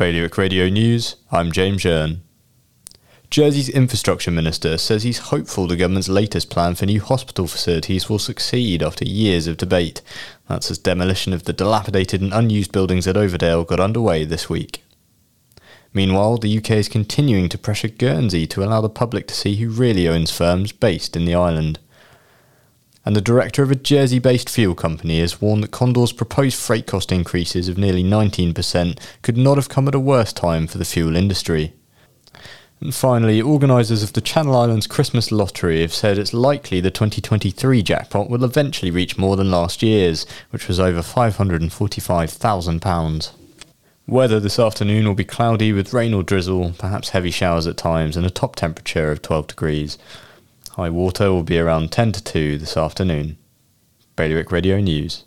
Bailiwick Radio News, I'm James Jern. Jersey's infrastructure minister says he's hopeful the government's latest plan for new hospital facilities will succeed after years of debate. That's as demolition of the dilapidated and unused buildings at Overdale got underway this week. Meanwhile, the UK is continuing to pressure Guernsey to allow the public to see who really owns firms based in the island. And the director of a Jersey based fuel company has warned that Condor's proposed freight cost increases of nearly 19% could not have come at a worse time for the fuel industry. And finally, organisers of the Channel Islands Christmas Lottery have said it's likely the 2023 jackpot will eventually reach more than last year's, which was over £545,000. Weather this afternoon will be cloudy with rain or drizzle, perhaps heavy showers at times, and a top temperature of 12 degrees. High water will be around 10 to 2 this afternoon. Bailiwick Radio News.